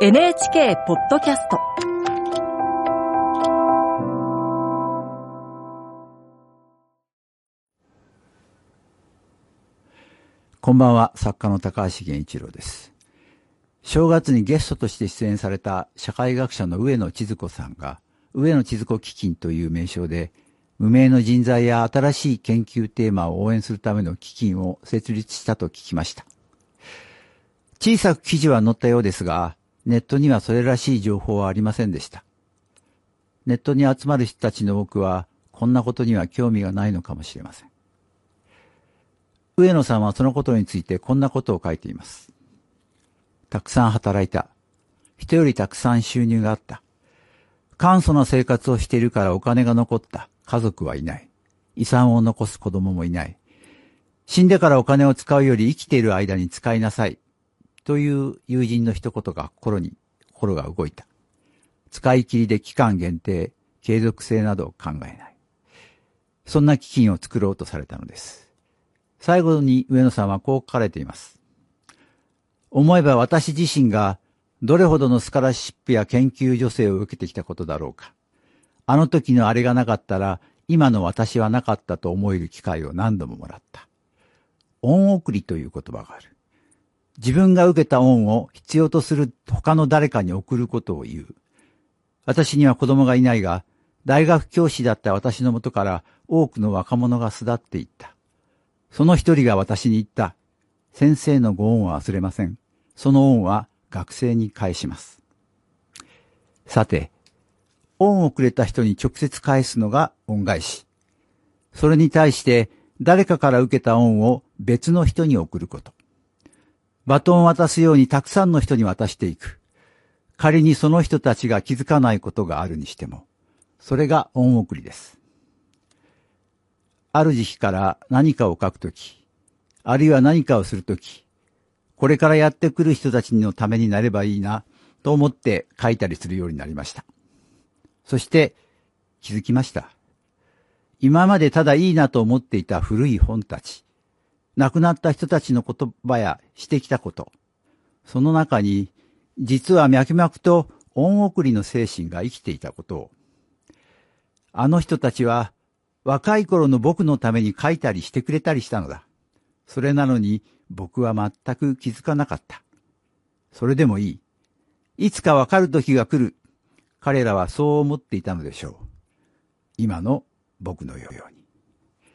NHK ポッドキャストこんばんは、作家の高橋源一郎です。正月にゲストとして出演された社会学者の上野千鶴子さんが、上野千鶴子基金という名称で、無名の人材や新しい研究テーマを応援するための基金を設立したと聞きました。小さく記事は載ったようですが、ネットにはそれらしい情報はありませんでした。ネットに集まる人たちの多くは、こんなことには興味がないのかもしれません。上野さんはそのことについてこんなことを書いています。たくさん働いた。人よりたくさん収入があった。簡素な生活をしているからお金が残った。家族はいない。遺産を残す子供もいない。死んでからお金を使うより生きている間に使いなさい。という友人の一言が心に、心が動いた。使い切りで期間限定、継続性などを考えない。そんな基金を作ろうとされたのです。最後に上野さんはこう書かれています。思えば私自身がどれほどのスカラシップや研究助成を受けてきたことだろうか。あの時のあれがなかったら今の私はなかったと思える機会を何度ももらった。恩送りという言葉がある。自分が受けた恩を必要とする他の誰かに送ることを言う。私には子供がいないが、大学教師だった私のもとから多くの若者が巣立っていった。その一人が私に言った。先生のご恩は忘れません。その恩は学生に返します。さて、恩をくれた人に直接返すのが恩返し。それに対して誰かから受けた恩を別の人に送ること。バトンを渡すようにたくさんの人に渡していく。仮にその人たちが気づかないことがあるにしても、それが恩送りです。ある時期から何かを書くとき、あるいは何かをするとき、これからやってくる人たちのためになればいいな、と思って書いたりするようになりました。そして気づきました。今までただいいなと思っていた古い本たち、亡くなった人たちの言葉やしてきたこと、その中に実は脈々と恩送りの精神が生きていたことを、あの人たちは若い頃の僕のために書いたりしてくれたりしたのだ。それなのに僕は全く気づかなかった。それでもいい。いつかわかる時が来る。彼らはそう思っていたのでしょう。今の僕のように。